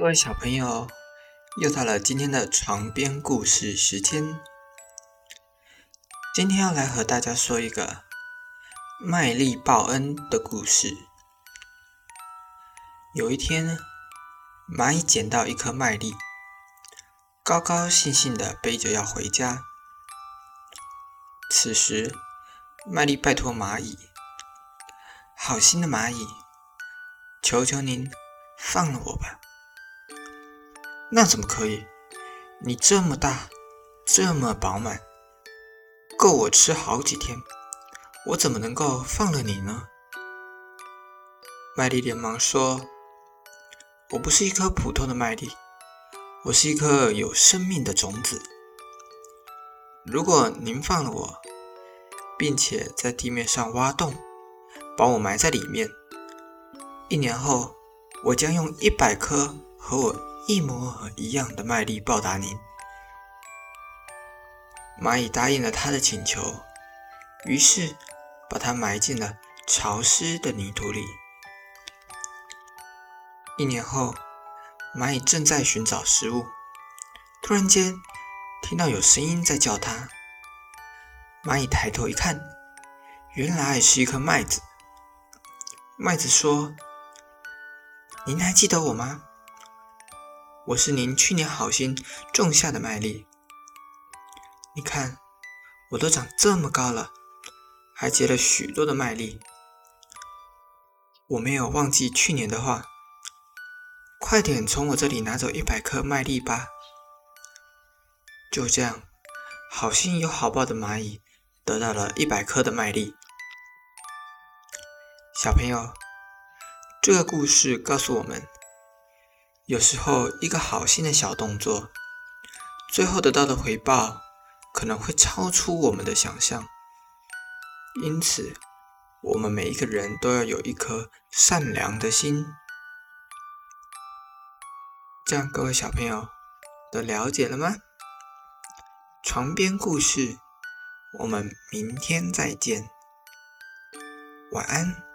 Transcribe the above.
各位小朋友，又到了今天的床边故事时间。今天要来和大家说一个麦粒报恩的故事。有一天，蚂蚁捡到一颗麦粒，高高兴兴的背着要回家。此时，麦粒拜托蚂蚁：“好心的蚂蚁，求求您放了我吧。”那怎么可以？你这么大，这么饱满，够我吃好几天，我怎么能够放了你呢？麦粒连忙说：“我不是一颗普通的麦粒，我是一颗有生命的种子。如果您放了我，并且在地面上挖洞，把我埋在里面，一年后，我将用一百颗和我。”一模一样的麦粒报答您。蚂蚁答应了他的请求，于是把它埋进了潮湿的泥土里。一年后，蚂蚁正在寻找食物，突然间听到有声音在叫它。蚂蚁抬头一看，原来是一颗麦子。麦子说：“您还记得我吗？”我是您去年好心种下的麦粒，你看，我都长这么高了，还结了许多的麦粒。我没有忘记去年的话，快点从我这里拿走一百颗麦粒吧。就这样，好心有好报的蚂蚁得到了一百颗的麦粒。小朋友，这个故事告诉我们。有时候，一个好心的小动作，最后得到的回报可能会超出我们的想象。因此，我们每一个人都要有一颗善良的心。这样，各位小朋友都了解了吗？床边故事，我们明天再见，晚安。